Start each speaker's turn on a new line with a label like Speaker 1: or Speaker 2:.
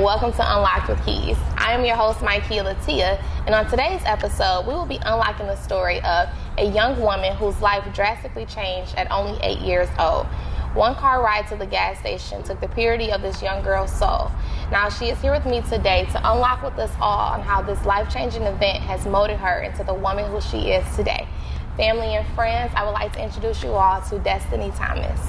Speaker 1: and welcome to Unlocked with Keys. I am your host, Mikey Latia, and on today's episode, we will be unlocking the story of a young woman whose life drastically changed at only eight years old. One car ride to the gas station took the purity of this young girl's soul. Now, she is here with me today to unlock with us all on how this life changing event has molded her into the woman who she is today. Family and friends, I would like to introduce you all to Destiny Thomas.